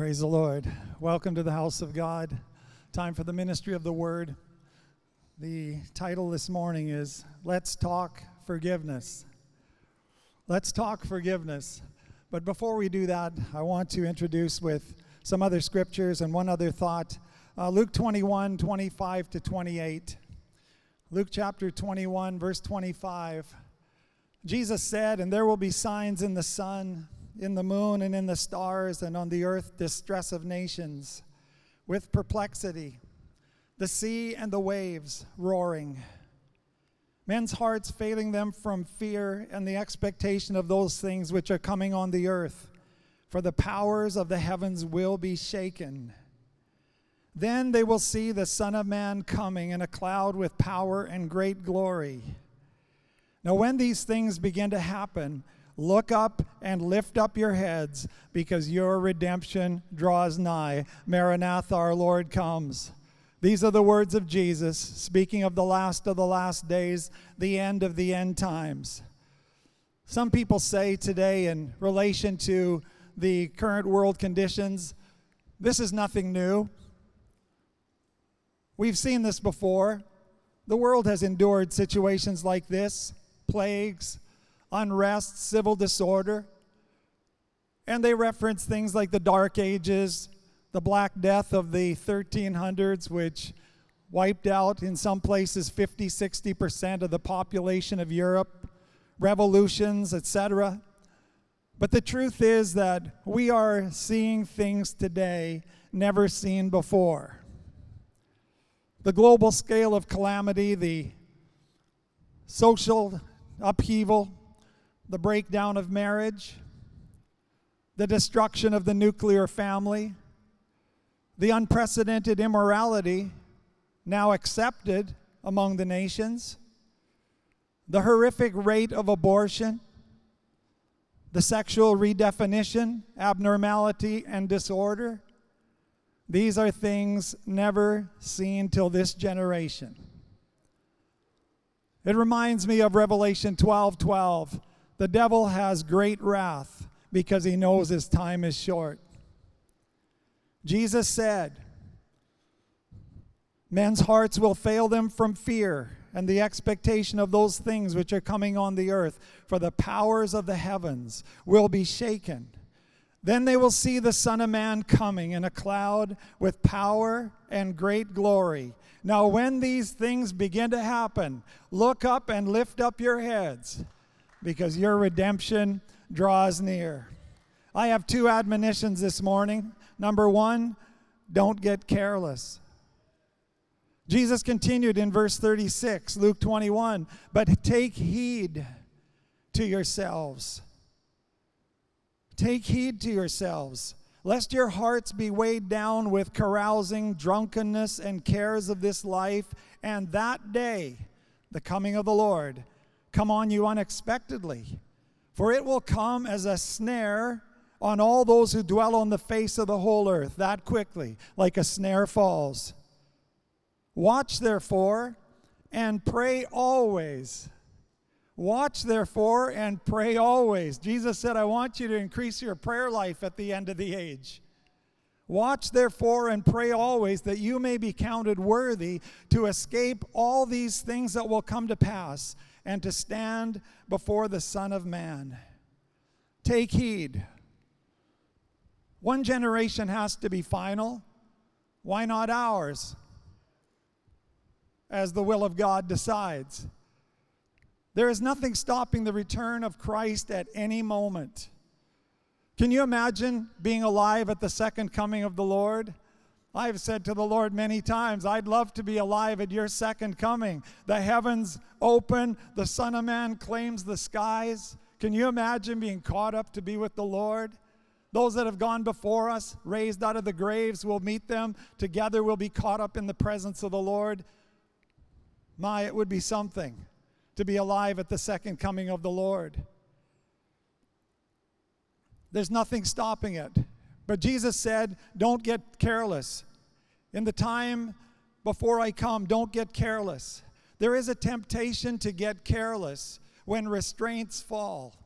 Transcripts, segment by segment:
Praise the Lord. Welcome to the house of God. Time for the ministry of the word. The title this morning is Let's Talk Forgiveness. Let's talk forgiveness. But before we do that, I want to introduce with some other scriptures and one other thought. Uh, Luke 21, 25 to 28. Luke chapter 21, verse 25. Jesus said, And there will be signs in the sun in the moon and in the stars, and on the earth distress of nations, with perplexity, the sea and the waves roaring. Men's hearts failing them from fear and the expectation of those things which are coming on the earth, for the powers of the heavens will be shaken. Then they will see the Son of Man coming in a cloud with power and great glory. Now, when these things begin to happen, Look up and lift up your heads because your redemption draws nigh. Maranatha, our Lord comes. These are the words of Jesus, speaking of the last of the last days, the end of the end times. Some people say today, in relation to the current world conditions, this is nothing new. We've seen this before. The world has endured situations like this plagues, unrest, civil disorder. And they reference things like the Dark Ages, the Black Death of the 1300s, which wiped out in some places 50, 60% of the population of Europe, revolutions, etc. But the truth is that we are seeing things today never seen before. The global scale of calamity, the social upheaval, the breakdown of marriage, the destruction of the nuclear family, the unprecedented immorality now accepted among the nations, the horrific rate of abortion, the sexual redefinition, abnormality, and disorder. These are things never seen till this generation. It reminds me of Revelation 12 12 the devil has great wrath because he knows his time is short. Jesus said, Men's hearts will fail them from fear and the expectation of those things which are coming on the earth, for the powers of the heavens will be shaken. Then they will see the Son of Man coming in a cloud with power and great glory. Now, when these things begin to happen, look up and lift up your heads because your redemption draws near. I have two admonitions this morning. Number one, don't get careless. Jesus continued in verse 36, Luke 21, but take heed to yourselves. Take heed to yourselves, lest your hearts be weighed down with carousing, drunkenness, and cares of this life, and that day, the coming of the Lord, come on you unexpectedly. For it will come as a snare on all those who dwell on the face of the whole earth that quickly, like a snare falls. Watch therefore and pray always. Watch therefore and pray always. Jesus said, I want you to increase your prayer life at the end of the age. Watch therefore and pray always that you may be counted worthy to escape all these things that will come to pass and to stand before the Son of Man. Take heed. One generation has to be final. Why not ours? As the will of God decides. There is nothing stopping the return of Christ at any moment. Can you imagine being alive at the second coming of the Lord? I've said to the Lord many times, I'd love to be alive at your second coming. The heavens open, the Son of Man claims the skies. Can you imagine being caught up to be with the Lord? Those that have gone before us, raised out of the graves, will meet them. Together we'll be caught up in the presence of the Lord. My, it would be something to be alive at the second coming of the Lord. There's nothing stopping it. But Jesus said, Don't get careless. In the time before I come, don't get careless. There is a temptation to get careless when restraints fall.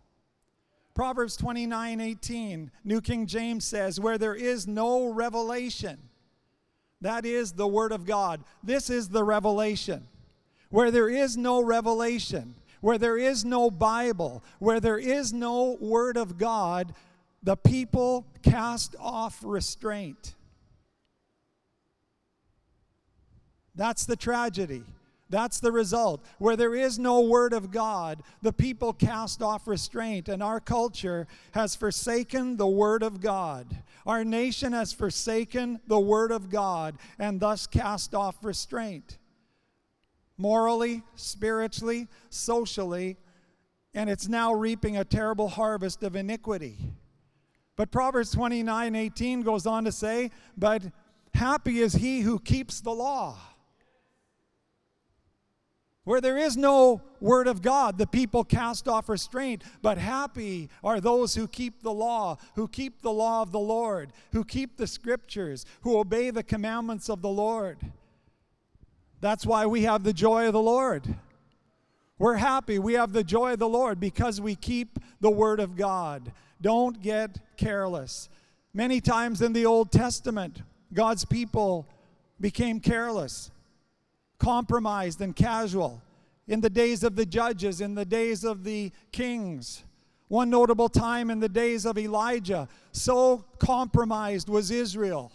Proverbs 29 18, New King James says, Where there is no revelation, that is the Word of God. This is the revelation. Where there is no revelation, where there is no Bible, where there is no Word of God, the people cast off restraint. That's the tragedy. That's the result. Where there is no word of God, the people cast off restraint, and our culture has forsaken the word of God. Our nation has forsaken the word of God and thus cast off restraint. Morally, spiritually, socially, and it's now reaping a terrible harvest of iniquity. But Proverbs 29 18 goes on to say, But happy is he who keeps the law where there is no word of God, the people cast off restraint, but happy are those who keep the law, who keep the law of the Lord, who keep the scriptures, who obey the commandments of the Lord. That's why we have the joy of the Lord. We're happy. We have the joy of the Lord because we keep the word of God. Don't get careless. Many times in the Old Testament, God's people became careless compromised and casual. In the days of the judges, in the days of the kings, one notable time in the days of Elijah, so compromised was Israel.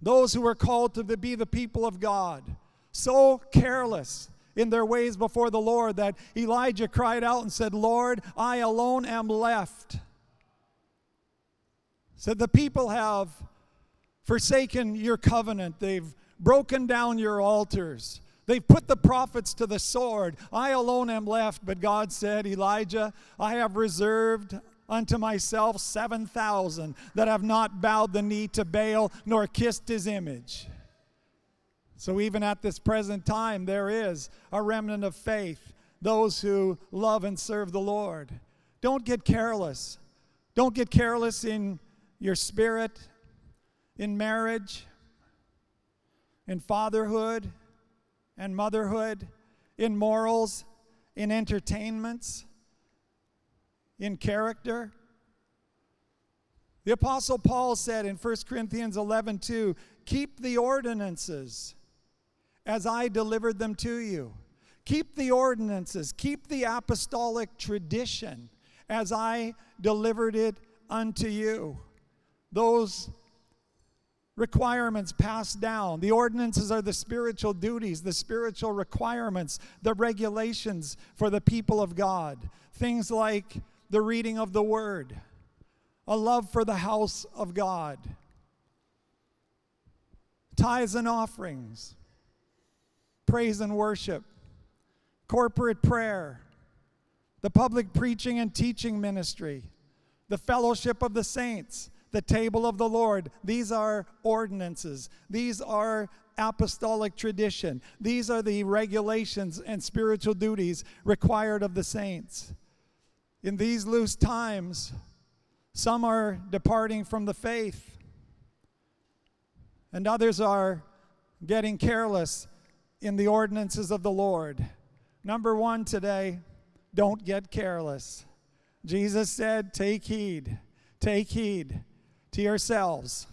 Those who were called to be the people of God, so careless in their ways before the Lord that Elijah cried out and said, Lord, I alone am left. Said, The people have forsaken your covenant. They've broken down your altars. They've put the prophets to the sword. I alone am left. But God said, Elijah, I have reserved unto myself 7,000 that have not bowed the knee to Baal nor kissed his image. So, even at this present time, there is a remnant of faith, those who love and serve the Lord. Don't get careless. Don't get careless in your spirit, in marriage, in fatherhood and motherhood, in morals, in entertainments, in character. The Apostle Paul said in 1 Corinthians 11 2, Keep the ordinances as I delivered them to you. Keep the ordinances, keep the apostolic tradition as I delivered it unto you. Those requirements passed down. The ordinances are the spiritual duties, the spiritual requirements, the regulations for the people of God. Things like the reading of the word, a love for the house of God, tithes and offerings, praise and worship, corporate prayer, the public preaching and teaching ministry, the fellowship of the saints the table of the Lord. These are ordinances. These are apostolic tradition. These are the regulations and spiritual duties required of the saints. In these loose times, some are departing from the faith, and others are getting careless in the ordinances of the Lord. Number one today, don't get careless. Jesus said, Take heed, take heed to yourselves.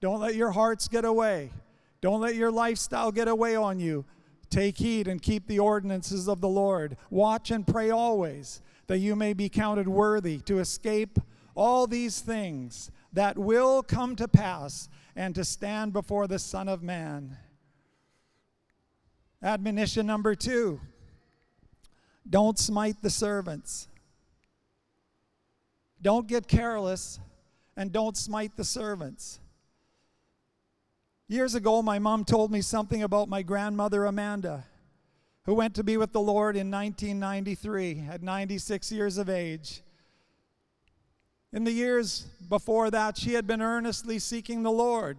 Don't let your hearts get away. Don't let your lifestyle get away on you. Take heed and keep the ordinances of the Lord. Watch and pray always, that you may be counted worthy to escape all these things that will come to pass and to stand before the Son of Man. Admonition number two don't smite the servants. Don't get careless and don't smite the servants. Years ago, my mom told me something about my grandmother Amanda, who went to be with the Lord in 1993 at 96 years of age. In the years before that, she had been earnestly seeking the Lord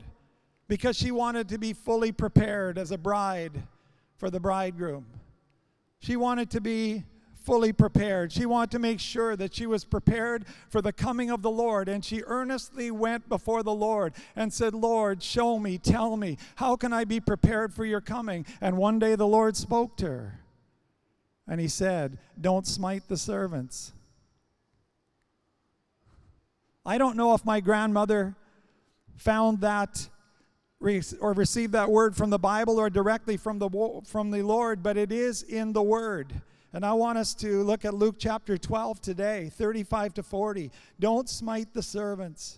because she wanted to be fully prepared as a bride for the bridegroom. She wanted to be fully prepared. She wanted to make sure that she was prepared for the coming of the Lord. And she earnestly went before the Lord and said, Lord, show me, tell me, how can I be prepared for your coming? And one day the Lord spoke to her. And he said, Don't smite the servants. I don't know if my grandmother found that or received that word from the Bible or directly from the, from the Lord, but it is in the Word. And I want us to look at Luke chapter 12 today, 35 to 40. Don't smite the servants.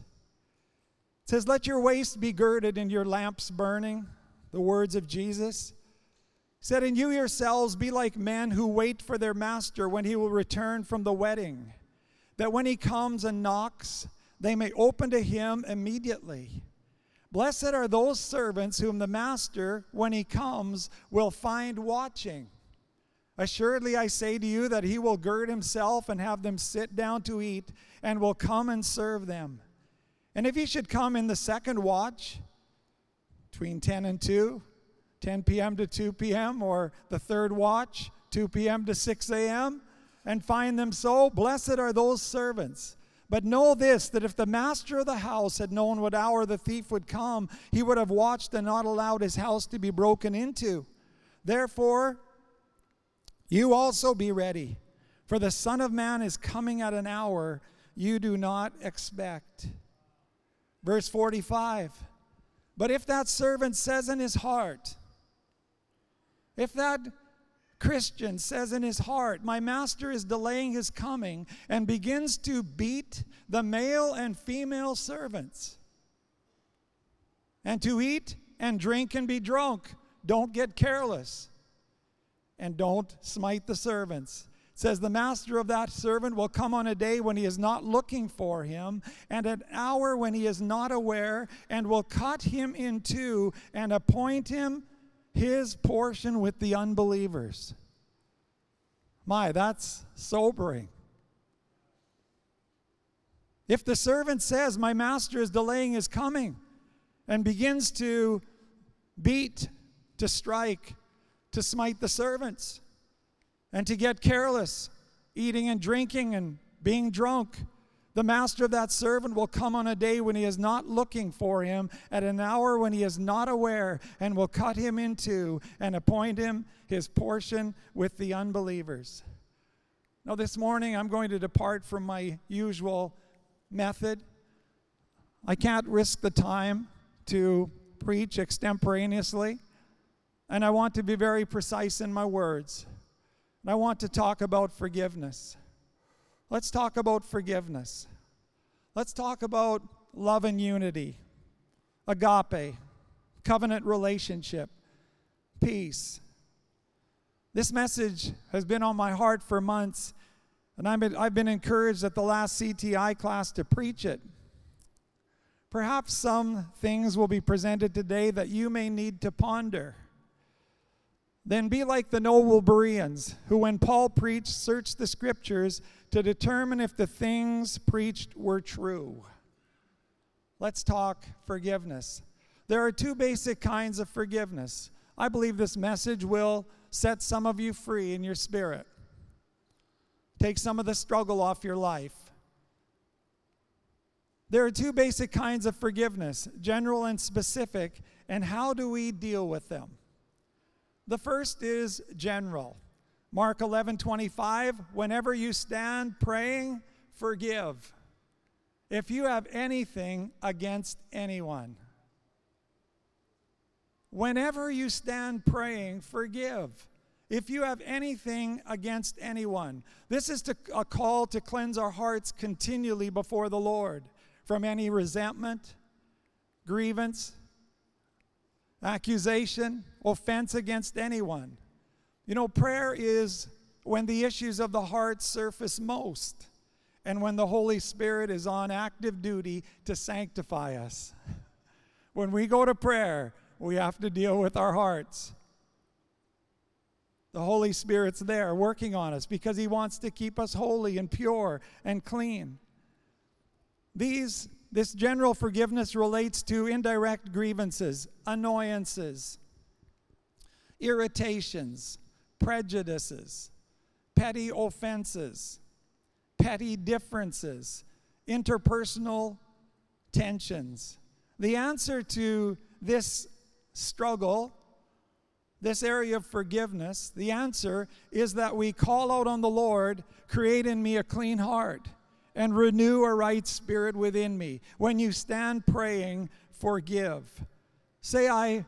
It says, Let your waist be girded and your lamps burning. The words of Jesus. He said, And you yourselves be like men who wait for their master when he will return from the wedding, that when he comes and knocks, they may open to him immediately. Blessed are those servants whom the master, when he comes, will find watching. Assuredly, I say to you that he will gird himself and have them sit down to eat, and will come and serve them. And if he should come in the second watch, between 10 and 2, 10 p.m. to 2 p.m., or the third watch, 2 p.m. to 6 a.m., and find them so, blessed are those servants. But know this that if the master of the house had known what hour the thief would come, he would have watched and not allowed his house to be broken into. Therefore, you also be ready, for the Son of Man is coming at an hour you do not expect. Verse 45 But if that servant says in his heart, if that Christian says in his heart, My master is delaying his coming, and begins to beat the male and female servants, and to eat and drink and be drunk. Don't get careless and don't smite the servants. It says the master of that servant will come on a day when he is not looking for him, and an hour when he is not aware, and will cut him in two and appoint him his portion with the unbelievers. My, that's sobering. If the servant says, My master is delaying his coming, and begins to beat, to strike, to smite the servants and to get careless, eating and drinking and being drunk. The master of that servant will come on a day when he is not looking for him, at an hour when he is not aware, and will cut him in two and appoint him his portion with the unbelievers. Now, this morning I'm going to depart from my usual method. I can't risk the time to preach extemporaneously. And I want to be very precise in my words. And I want to talk about forgiveness. Let's talk about forgiveness. Let's talk about love and unity, agape, covenant relationship, peace. This message has been on my heart for months, and I've been, I've been encouraged at the last CTI class to preach it. Perhaps some things will be presented today that you may need to ponder. Then be like the noble Bereans, who, when Paul preached, searched the scriptures to determine if the things preached were true. Let's talk forgiveness. There are two basic kinds of forgiveness. I believe this message will set some of you free in your spirit, take some of the struggle off your life. There are two basic kinds of forgiveness general and specific, and how do we deal with them? The first is general. Mark 11 25, whenever you stand praying, forgive. If you have anything against anyone, whenever you stand praying, forgive. If you have anything against anyone, this is to, a call to cleanse our hearts continually before the Lord from any resentment, grievance, accusation, offense against anyone. You know, prayer is when the issues of the heart surface most and when the Holy Spirit is on active duty to sanctify us. When we go to prayer, we have to deal with our hearts. The Holy Spirit's there working on us because He wants to keep us holy and pure and clean. These this general forgiveness relates to indirect grievances, annoyances, irritations, prejudices, petty offenses, petty differences, interpersonal tensions. The answer to this struggle, this area of forgiveness, the answer is that we call out on the Lord, create in me a clean heart and renew a right spirit within me. When you stand praying, forgive. Say, I,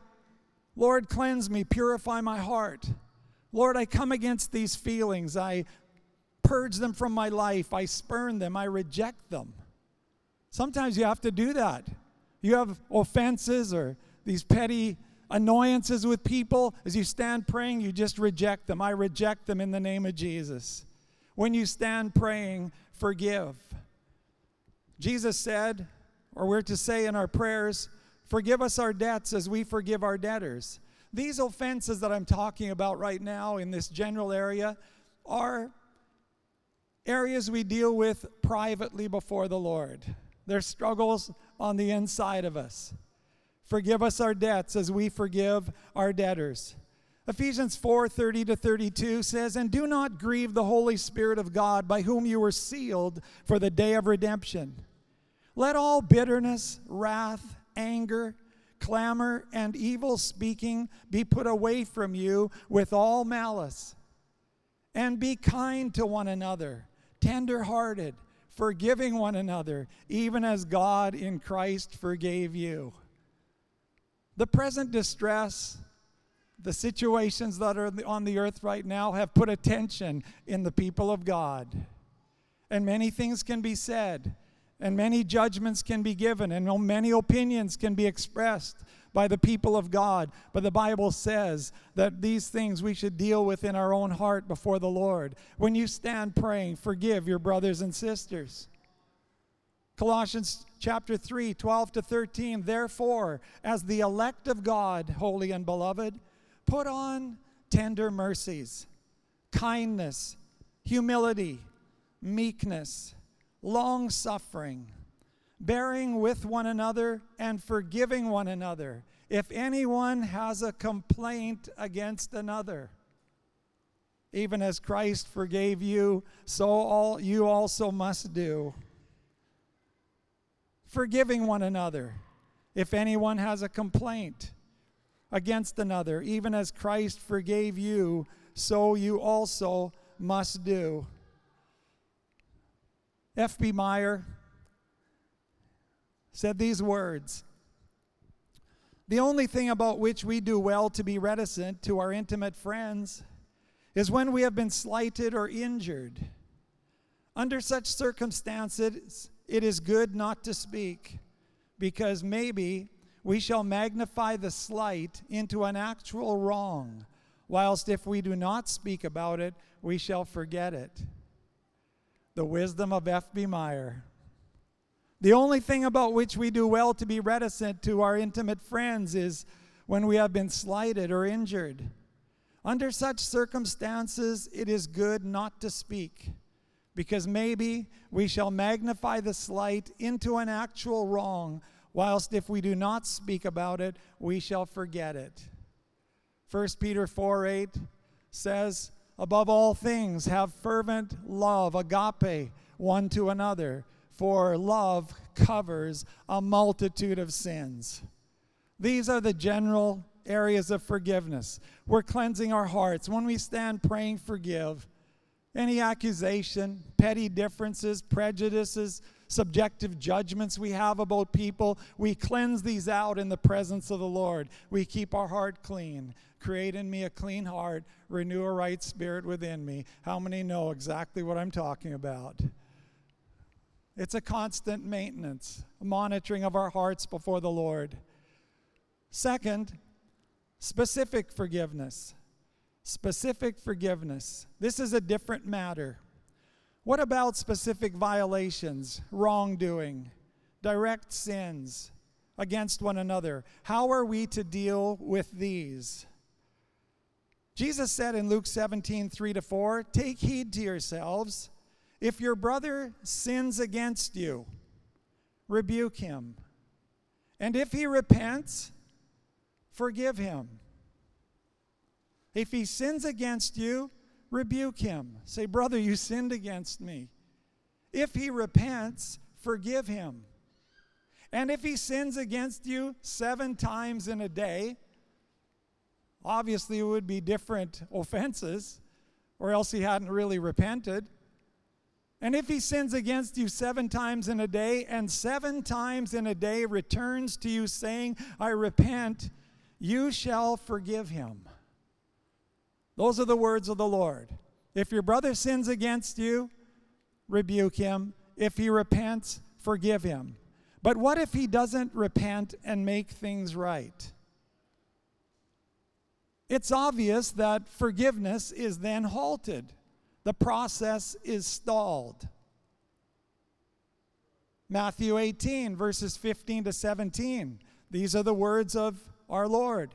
Lord, cleanse me, purify my heart. Lord, I come against these feelings. I purge them from my life. I spurn them. I reject them. Sometimes you have to do that. You have offenses or these petty annoyances with people. As you stand praying, you just reject them. I reject them in the name of Jesus. When you stand praying, forgive. Jesus said, or we're to say in our prayers, forgive us our debts as we forgive our debtors. These offenses that I'm talking about right now in this general area are areas we deal with privately before the Lord. They're struggles on the inside of us. Forgive us our debts as we forgive our debtors. Ephesians 4 30 to 32 says, And do not grieve the Holy Spirit of God, by whom you were sealed for the day of redemption. Let all bitterness, wrath, anger, clamor, and evil speaking be put away from you with all malice. And be kind to one another, tender hearted, forgiving one another, even as God in Christ forgave you. The present distress, the situations that are on the earth right now have put a tension in the people of God. And many things can be said, and many judgments can be given, and many opinions can be expressed by the people of God. But the Bible says that these things we should deal with in our own heart before the Lord. When you stand praying, forgive your brothers and sisters. Colossians chapter 3, 12 to 13. Therefore, as the elect of God, holy and beloved, put on tender mercies, kindness, humility, meekness, long suffering, bearing with one another and forgiving one another if anyone has a complaint against another. Even as Christ forgave you, so all you also must do forgiving one another if anyone has a complaint against another, even as Christ forgave you, so you also must do. F.B. Meyer said these words The only thing about which we do well to be reticent to our intimate friends is when we have been slighted or injured. Under such circumstances, it is good not to speak, because maybe we shall magnify the slight into an actual wrong, whilst if we do not speak about it, we shall forget it. The wisdom of F.B. Meyer. The only thing about which we do well to be reticent to our intimate friends is when we have been slighted or injured. Under such circumstances, it is good not to speak because maybe we shall magnify the slight into an actual wrong, whilst if we do not speak about it, we shall forget it. 1 Peter 4 8 says, Above all things, have fervent love, agape, one to another, for love covers a multitude of sins. These are the general areas of forgiveness. We're cleansing our hearts. When we stand praying, forgive any accusation, petty differences, prejudices, subjective judgments we have about people, we cleanse these out in the presence of the Lord. We keep our heart clean. Create in me a clean heart, renew a right spirit within me. How many know exactly what I'm talking about? It's a constant maintenance, monitoring of our hearts before the Lord. Second, specific forgiveness. Specific forgiveness. This is a different matter. What about specific violations, wrongdoing, direct sins against one another? How are we to deal with these? Jesus said in Luke 17, 3 to 4, Take heed to yourselves. If your brother sins against you, rebuke him. And if he repents, forgive him. If he sins against you, rebuke him. Say, Brother, you sinned against me. If he repents, forgive him. And if he sins against you seven times in a day, obviously it would be different offenses, or else he hadn't really repented. And if he sins against you seven times in a day, and seven times in a day returns to you saying, I repent, you shall forgive him. Those are the words of the Lord. If your brother sins against you, rebuke him. If he repents, forgive him. But what if he doesn't repent and make things right? It's obvious that forgiveness is then halted the process is stalled. Matthew 18, verses 15 to 17. These are the words of our Lord.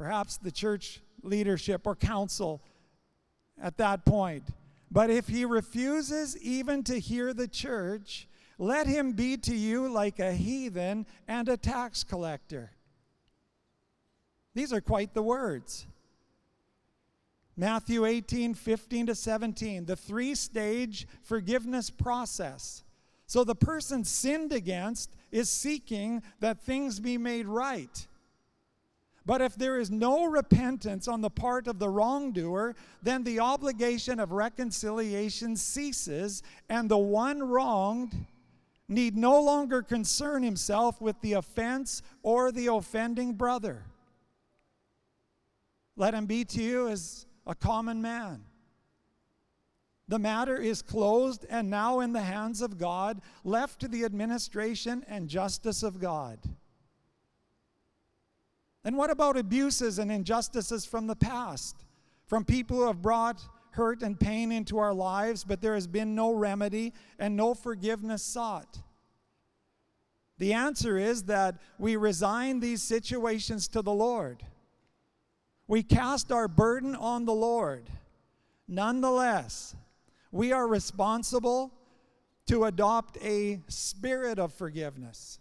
Perhaps the church leadership or council at that point. But if he refuses even to hear the church, let him be to you like a heathen and a tax collector. These are quite the words. Matthew 18, 15 to 17, the three stage forgiveness process. So the person sinned against is seeking that things be made right. But if there is no repentance on the part of the wrongdoer, then the obligation of reconciliation ceases, and the one wronged need no longer concern himself with the offense or the offending brother. Let him be to you as a common man. The matter is closed and now in the hands of God, left to the administration and justice of God. And what about abuses and injustices from the past? From people who have brought hurt and pain into our lives, but there has been no remedy and no forgiveness sought? The answer is that we resign these situations to the Lord. We cast our burden on the Lord. Nonetheless, we are responsible to adopt a spirit of forgiveness.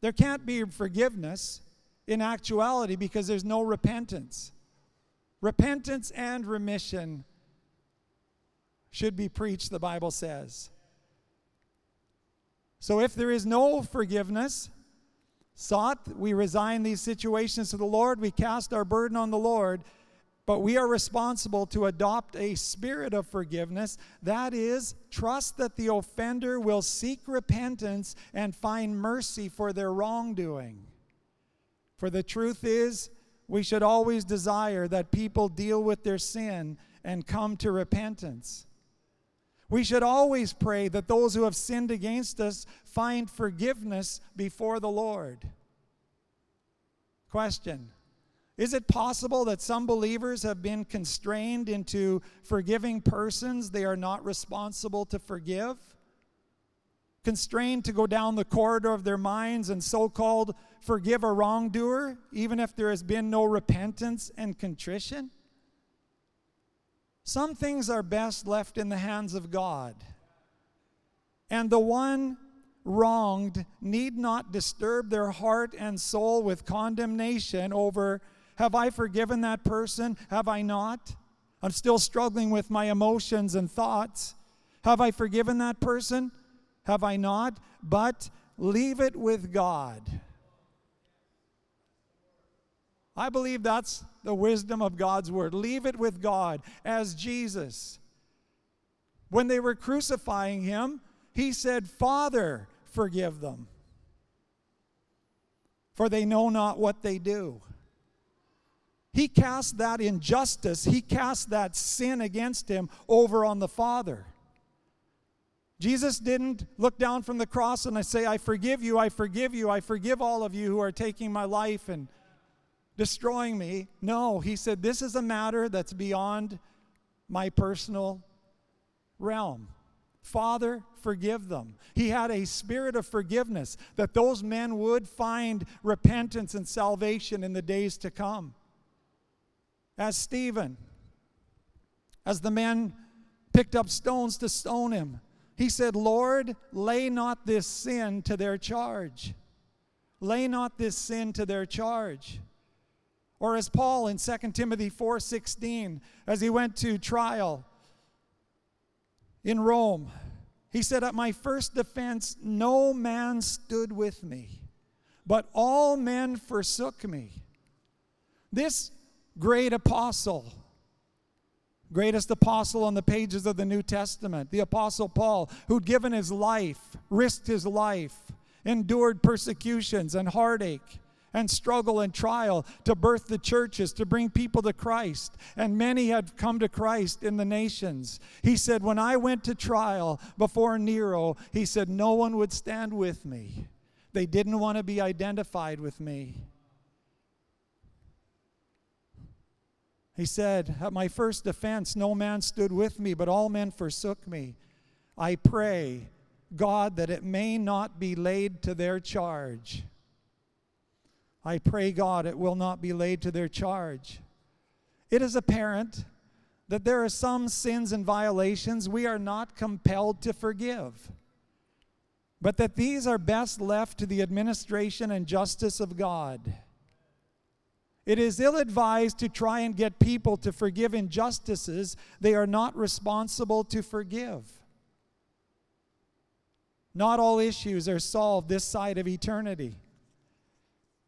There can't be forgiveness in actuality because there's no repentance. Repentance and remission should be preached, the Bible says. So if there is no forgiveness, sought. We resign these situations to the Lord. We cast our burden on the Lord. But we are responsible to adopt a spirit of forgiveness. That is, trust that the offender will seek repentance and find mercy for their wrongdoing. For the truth is, we should always desire that people deal with their sin and come to repentance. We should always pray that those who have sinned against us find forgiveness before the Lord. Question Is it possible that some believers have been constrained into forgiving persons they are not responsible to forgive? Constrained to go down the corridor of their minds and so called forgive a wrongdoer, even if there has been no repentance and contrition? Some things are best left in the hands of God. And the one wronged need not disturb their heart and soul with condemnation over have I forgiven that person? Have I not? I'm still struggling with my emotions and thoughts. Have I forgiven that person? Have I not? But leave it with God. I believe that's the wisdom of God's word. Leave it with God as Jesus. When they were crucifying him, he said, Father, forgive them, for they know not what they do. He cast that injustice, he cast that sin against him over on the Father. Jesus didn't look down from the cross and I say, I forgive you, I forgive you, I forgive all of you who are taking my life and destroying me. No, he said, This is a matter that's beyond my personal realm. Father, forgive them. He had a spirit of forgiveness that those men would find repentance and salvation in the days to come. As Stephen, as the men picked up stones to stone him. He said, Lord, lay not this sin to their charge. Lay not this sin to their charge. Or as Paul in 2 Timothy 4:16, as he went to trial in Rome, he said, At my first defense, no man stood with me, but all men forsook me. This great apostle, greatest apostle on the pages of the New Testament, the Apostle Paul, who'd given his life, risked his life, endured persecutions and heartache and struggle and trial to birth the churches, to bring people to Christ. And many had come to Christ in the nations. He said, When I went to trial before Nero, he said, No one would stand with me. They didn't want to be identified with me. He said, At my first defense, no man stood with me, but all men forsook me. I pray, God, that it may not be laid to their charge. I pray, God, it will not be laid to their charge. It is apparent that there are some sins and violations we are not compelled to forgive, but that these are best left to the administration and justice of God. It is ill advised to try and get people to forgive injustices they are not responsible to forgive. Not all issues are solved this side of eternity.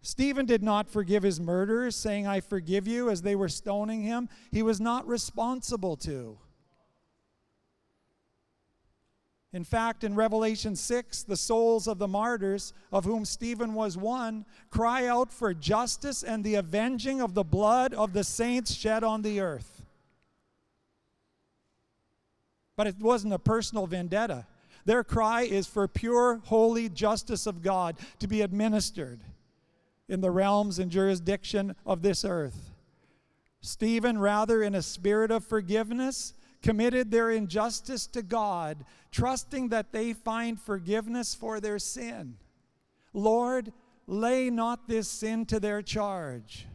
Stephen did not forgive his murderers, saying, I forgive you, as they were stoning him. He was not responsible to. In fact, in Revelation 6, the souls of the martyrs, of whom Stephen was one, cry out for justice and the avenging of the blood of the saints shed on the earth. But it wasn't a personal vendetta. Their cry is for pure, holy justice of God to be administered in the realms and jurisdiction of this earth. Stephen, rather in a spirit of forgiveness, committed their injustice to God, trusting that they find forgiveness for their sin. Lord, lay not this sin to their charge.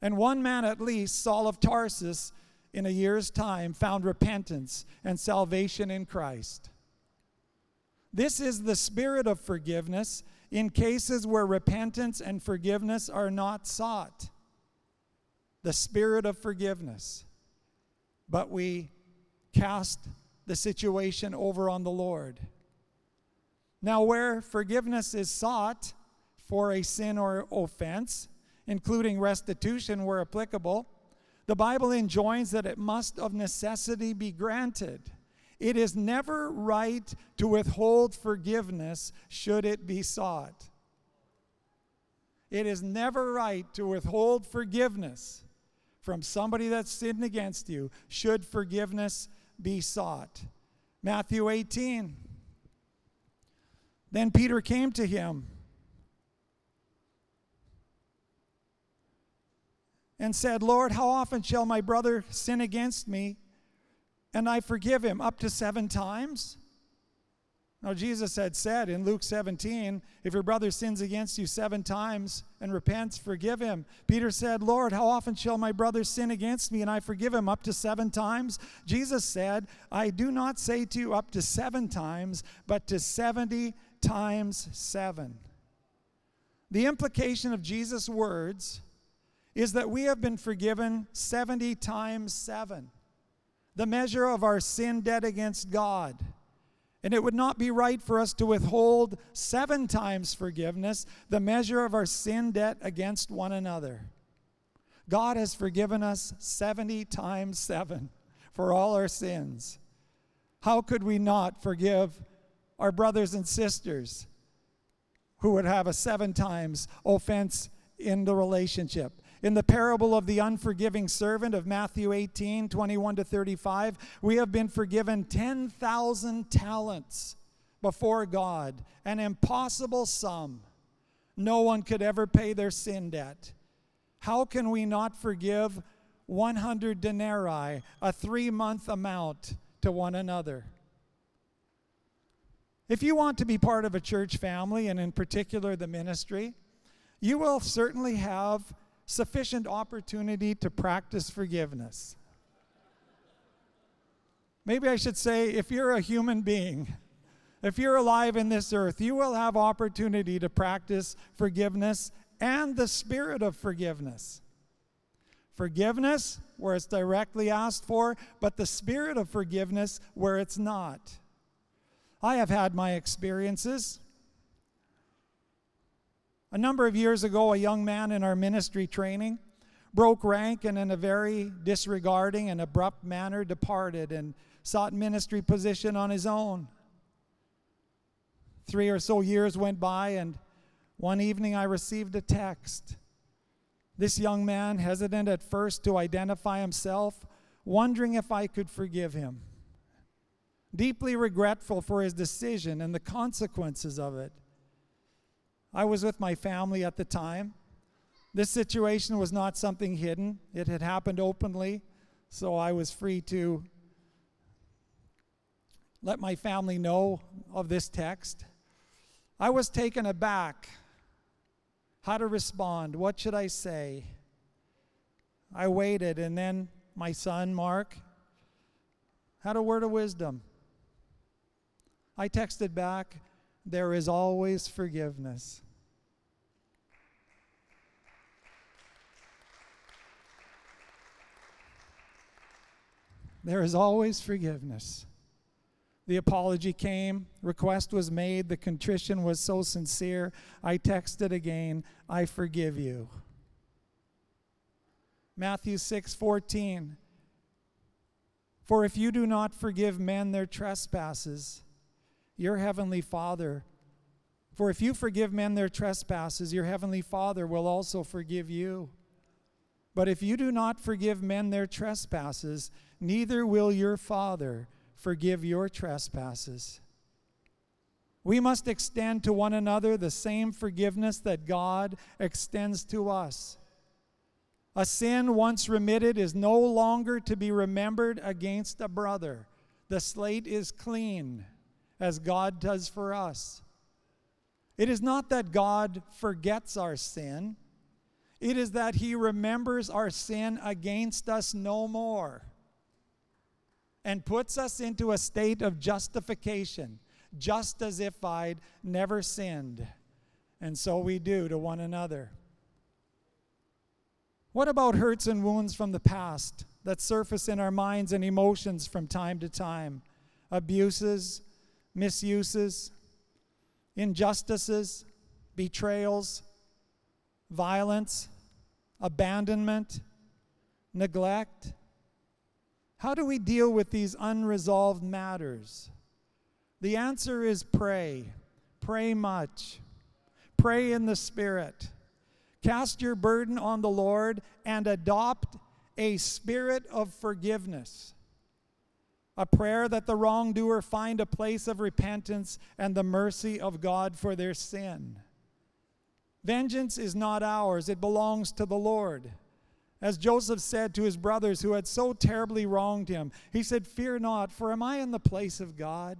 And one man at least, Saul of Tarsus, in a year's time found repentance and salvation in Christ. This is the spirit of forgiveness in cases where repentance and forgiveness are not sought. The spirit of forgiveness but we cast the situation over on the Lord. Now, where forgiveness is sought for a sin or offense, including restitution where applicable, the Bible enjoins that it must of necessity be granted. It is never right to withhold forgiveness should it be sought. It is never right to withhold forgiveness from somebody that's sinned against you should forgiveness be sought. Matthew 18. Then Peter came to him and said, Lord, how often shall my brother sin against me and I forgive him? Up to seven times? Now, Jesus had said in Luke 17, if your brother sins against you seven times and repents, forgive him. Peter said, Lord, how often shall my brother sin against me and I forgive him? Up to seven times? Jesus said, I do not say to you up to seven times, but to 70 times seven. The implication of Jesus' words is that we have been forgiven 70 times seven, the measure of our sin debt against God. And it would not be right for us to withhold seven times forgiveness, the measure of our sin debt against one another. God has forgiven us 70 times seven for all our sins. How could we not forgive our brothers and sisters who would have a seven times offense in the relationship? In the parable of the unforgiving servant of Matthew 18, 21 to 35, we have been forgiven 10,000 talents before God, an impossible sum. No one could ever pay their sin debt. How can we not forgive 100 denarii, a three month amount, to one another? If you want to be part of a church family, and in particular the ministry, you will certainly have sufficient opportunity to practice forgiveness. Maybe I should say, if you're a human being, if you're alive in this earth, you will have opportunity to practice forgiveness and the spirit of forgiveness. Forgiveness where it's directly asked for, but the spirit of forgiveness where it's not. I have had my experiences. A number of years ago, a young man in our ministry training broke rank and in a very disregarding and abrupt manner departed and sought ministry position on his own. Three or so years went by, and one evening I received a text. This young man, hesitant at first to identify himself, wondering if I could forgive him, deeply regretful for his decision and the consequences of it. I was with my family at the time. This situation was not something hidden, it had happened openly, so I was free to let my family know of this text. I was taken aback. How to respond? What should I say? I waited, and then my son, Mark, had a word of wisdom. I texted back, There is always forgiveness. There is always forgiveness. The apology came, request was made, the contrition was so sincere. I texted again, I forgive you. Matthew 6:14 For if you do not forgive men their trespasses, your heavenly Father for if you forgive men their trespasses, your heavenly Father will also forgive you. But if you do not forgive men their trespasses, neither will your Father forgive your trespasses. We must extend to one another the same forgiveness that God extends to us. A sin once remitted is no longer to be remembered against a brother. The slate is clean, as God does for us. It is not that God forgets our sin, it is that He remembers our sin against us no more and puts us into a state of justification, just as if I'd never sinned. And so we do to one another. What about hurts and wounds from the past that surface in our minds and emotions from time to time? Abuses, misuses, injustices, betrayals, violence, abandonment, neglect how do we deal with these unresolved matters? The answer is pray. Pray much. Pray in the Spirit. Cast your burden on the Lord and adopt a spirit of forgiveness. A prayer that the wrongdoer find a place of repentance and the mercy of God for their sin. Vengeance is not ours, it belongs to the Lord. As Joseph said to his brothers who had so terribly wronged him, he said, Fear not, for am I in the place of God?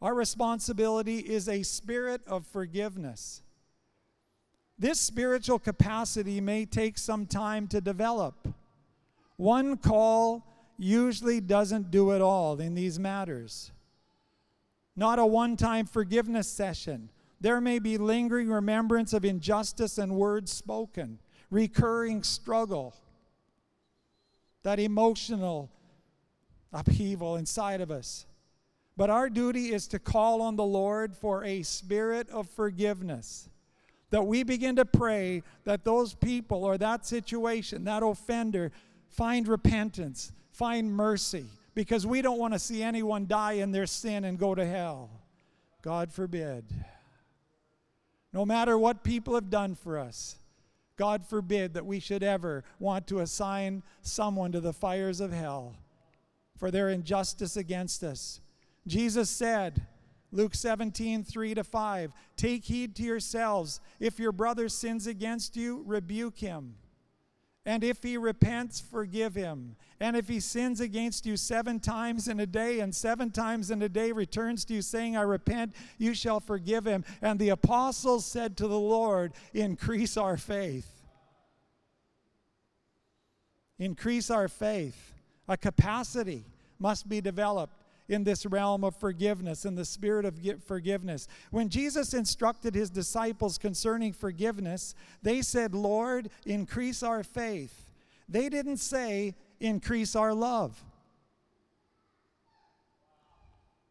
Our responsibility is a spirit of forgiveness. This spiritual capacity may take some time to develop. One call usually doesn't do it all in these matters. Not a one time forgiveness session there may be lingering remembrance of injustice and words spoken, recurring struggle, that emotional upheaval inside of us. But our duty is to call on the Lord for a spirit of forgiveness. That we begin to pray that those people or that situation, that offender, find repentance, find mercy, because we don't want to see anyone die in their sin and go to hell. God forbid. No matter what people have done for us, God forbid that we should ever want to assign someone to the fires of hell for their injustice against us. Jesus said, Luke 17, 3 to 5, Take heed to yourselves. If your brother sins against you, rebuke him. And if he repents, forgive him. And if he sins against you seven times in a day, and seven times in a day returns to you saying, I repent, you shall forgive him. And the apostles said to the Lord, Increase our faith. Increase our faith. A capacity must be developed in this realm of forgiveness, in the spirit of forgiveness. When Jesus instructed his disciples concerning forgiveness, they said, Lord, increase our faith. They didn't say, increase our love,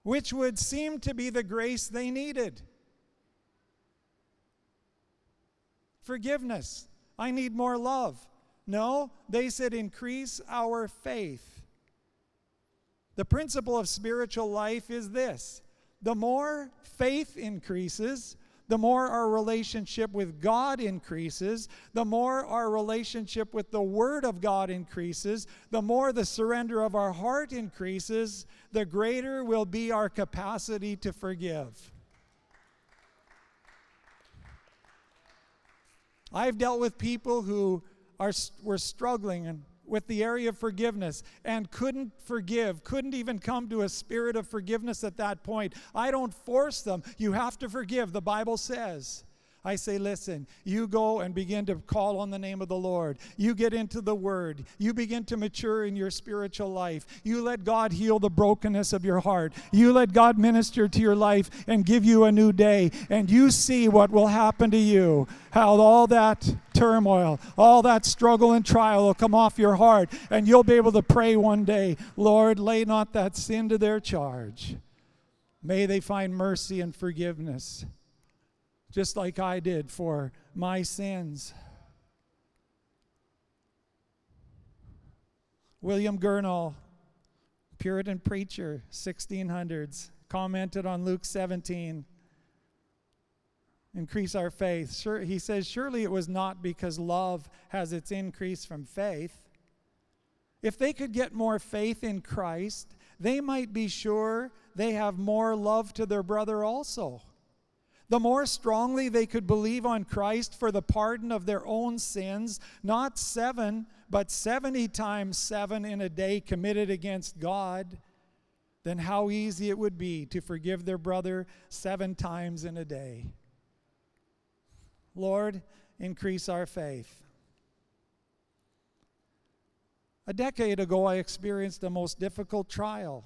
which would seem to be the grace they needed. Forgiveness. I need more love. No, they said, increase our faith. The principle of spiritual life is this the more faith increases, the more our relationship with God increases, the more our relationship with the Word of God increases, the more the surrender of our heart increases, the greater will be our capacity to forgive. I've dealt with people who are, were struggling and with the area of forgiveness and couldn't forgive, couldn't even come to a spirit of forgiveness at that point. I don't force them. You have to forgive, the Bible says. I say, listen, you go and begin to call on the name of the Lord. You get into the Word. You begin to mature in your spiritual life. You let God heal the brokenness of your heart. You let God minister to your life and give you a new day. And you see what will happen to you. How all that turmoil, all that struggle and trial will come off your heart. And you'll be able to pray one day, Lord, lay not that sin to their charge. May they find mercy and forgiveness just like I did for my sins. William Gurnall, Puritan preacher, 1600s, commented on Luke 17. Increase our faith. Sure, he says, Surely it was not because love has its increase from faith. If they could get more faith in Christ, they might be sure they have more love to their brother also the more strongly they could believe on Christ for the pardon of their own sins, not seven, but 70 times seven in a day committed against God, then how easy it would be to forgive their brother seven times in a day. Lord, increase our faith. A decade ago, I experienced a most difficult trial,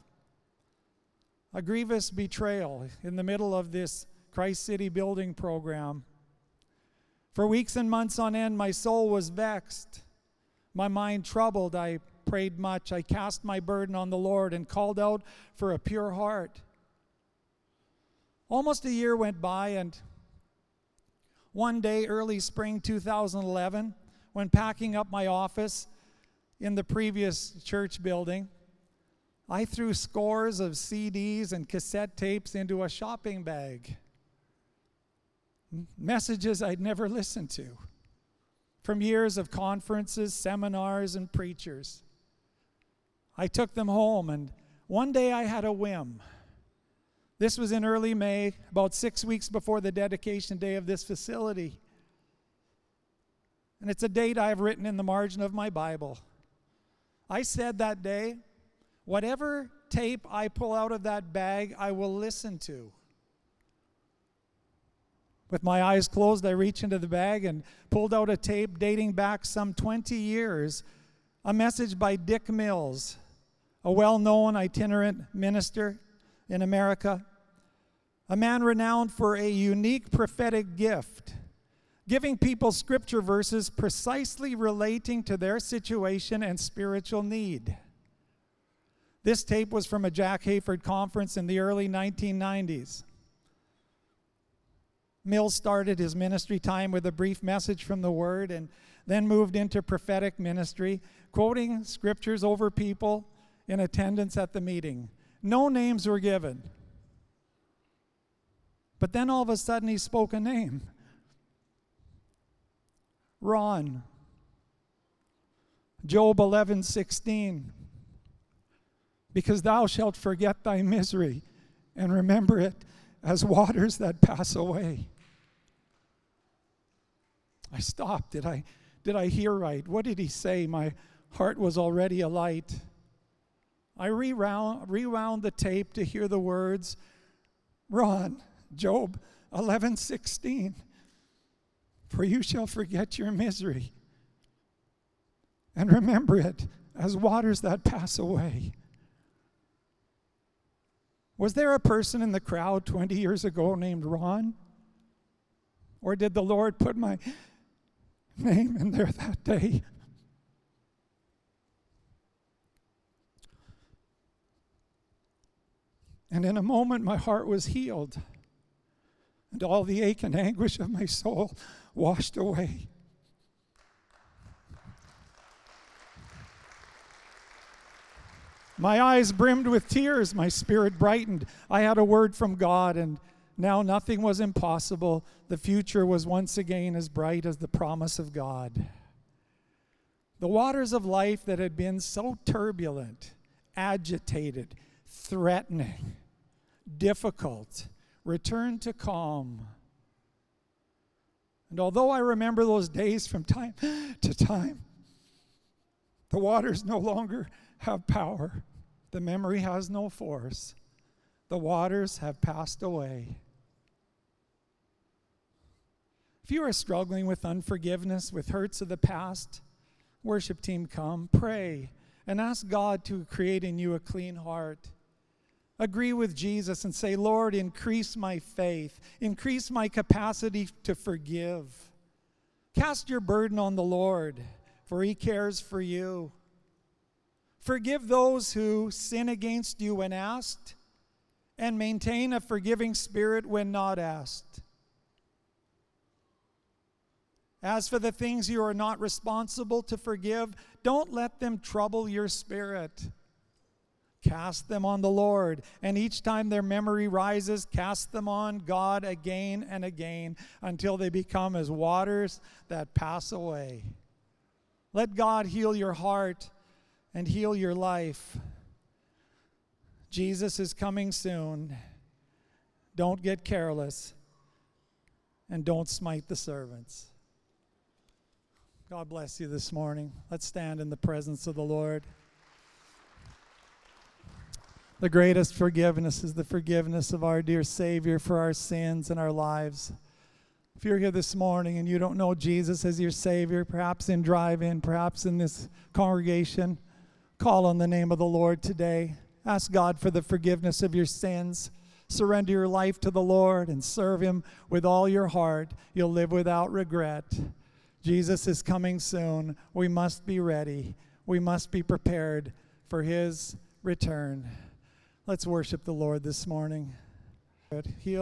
a grievous betrayal in the middle of this Christ City Building Program. For weeks and months on end, my soul was vexed, my mind troubled. I prayed much. I cast my burden on the Lord and called out for a pure heart. Almost a year went by, and one day, early spring 2011, when packing up my office in the previous church building, I threw scores of CDs and cassette tapes into a shopping bag messages I'd never listened to from years of conferences, seminars, and preachers. I took them home, and one day I had a whim. This was in early May, about six weeks before the dedication day of this facility. And it's a date I've written in the margin of my Bible. I said that day, whatever tape I pull out of that bag, I will listen to. With my eyes closed, I reached into the bag and pulled out a tape dating back some 20 years, a message by Dick Mills, a well known itinerant minister in America, a man renowned for a unique prophetic gift, giving people scripture verses precisely relating to their situation and spiritual need. This tape was from a Jack Hayford conference in the early 1990s. Mills started his ministry time with a brief message from the Word and then moved into prophetic ministry, quoting scriptures over people in attendance at the meeting. No names were given. But then all of a sudden he spoke a name Ron. Job 11 16. Because thou shalt forget thy misery and remember it as waters that pass away. I stopped. Did I, did I hear right? What did he say? My heart was already alight. I rewound, rewound the tape to hear the words, Ron, Job 11 16. For you shall forget your misery and remember it as waters that pass away. Was there a person in the crowd 20 years ago named Ron? Or did the Lord put my name in there that day? And in a moment, my heart was healed, and all the ache and anguish of my soul washed away. My eyes brimmed with tears, my spirit brightened. I had a word from God, and now nothing was impossible. The future was once again as bright as the promise of God. The waters of life that had been so turbulent, agitated, threatening, difficult returned to calm. And although I remember those days from time to time, the waters no longer have power. The memory has no force. The waters have passed away. If you are struggling with unforgiveness, with hurts of the past, worship team, come, pray, and ask God to create in you a clean heart. Agree with Jesus and say, Lord, increase my faith, increase my capacity to forgive. Cast your burden on the Lord, for he cares for you. Forgive those who sin against you when asked, and maintain a forgiving spirit when not asked. As for the things you are not responsible to forgive, don't let them trouble your spirit. Cast them on the Lord, and each time their memory rises, cast them on God again and again until they become as waters that pass away. Let God heal your heart and heal your life. Jesus is coming soon. Don't get careless and don't smite the servants. God bless you this morning. Let's stand in the presence of the Lord. The greatest forgiveness is the forgiveness of our dear Savior for our sins and our lives. If you're here this morning and you don't know Jesus as your Savior, perhaps in drive in, perhaps in this congregation, Call on the name of the Lord today. Ask God for the forgiveness of your sins. Surrender your life to the Lord and serve Him with all your heart. You'll live without regret. Jesus is coming soon. We must be ready. We must be prepared for His return. Let's worship the Lord this morning. Heal.